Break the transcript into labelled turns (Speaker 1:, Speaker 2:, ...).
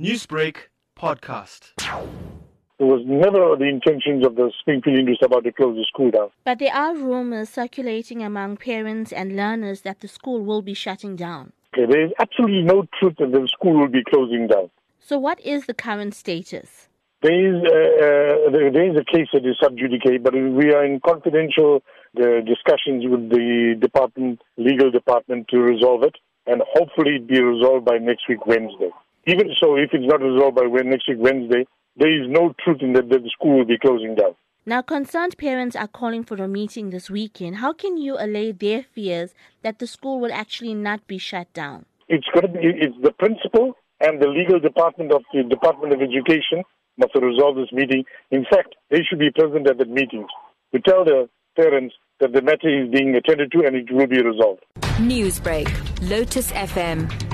Speaker 1: Newsbreak podcast.
Speaker 2: It was never the intentions of the Springfield Hindu SABHA to close the school down.
Speaker 3: But there are rumors circulating among parents and learners that the school will be shutting down.
Speaker 2: Okay, there is absolutely no truth that the school will be closing down.
Speaker 3: So, what is the current status?
Speaker 2: There is, uh, uh, there, there is a case that is sub judice, but we are in confidential uh, discussions with the department, legal department, to resolve it, and hopefully it be resolved by next week Wednesday. Even so, if it's not resolved by next week Wednesday, there is no truth in that, that the school will be closing down.
Speaker 3: Now, concerned parents are calling for a meeting this weekend. How can you allay their fears that the school will actually not be shut down?
Speaker 2: It's going to be it's the principal and the legal department of the Department of Education must resolve this meeting. In fact, they should be present at the meeting to tell the parents that the matter is being attended to and it will be resolved.
Speaker 4: Newsbreak, Lotus FM,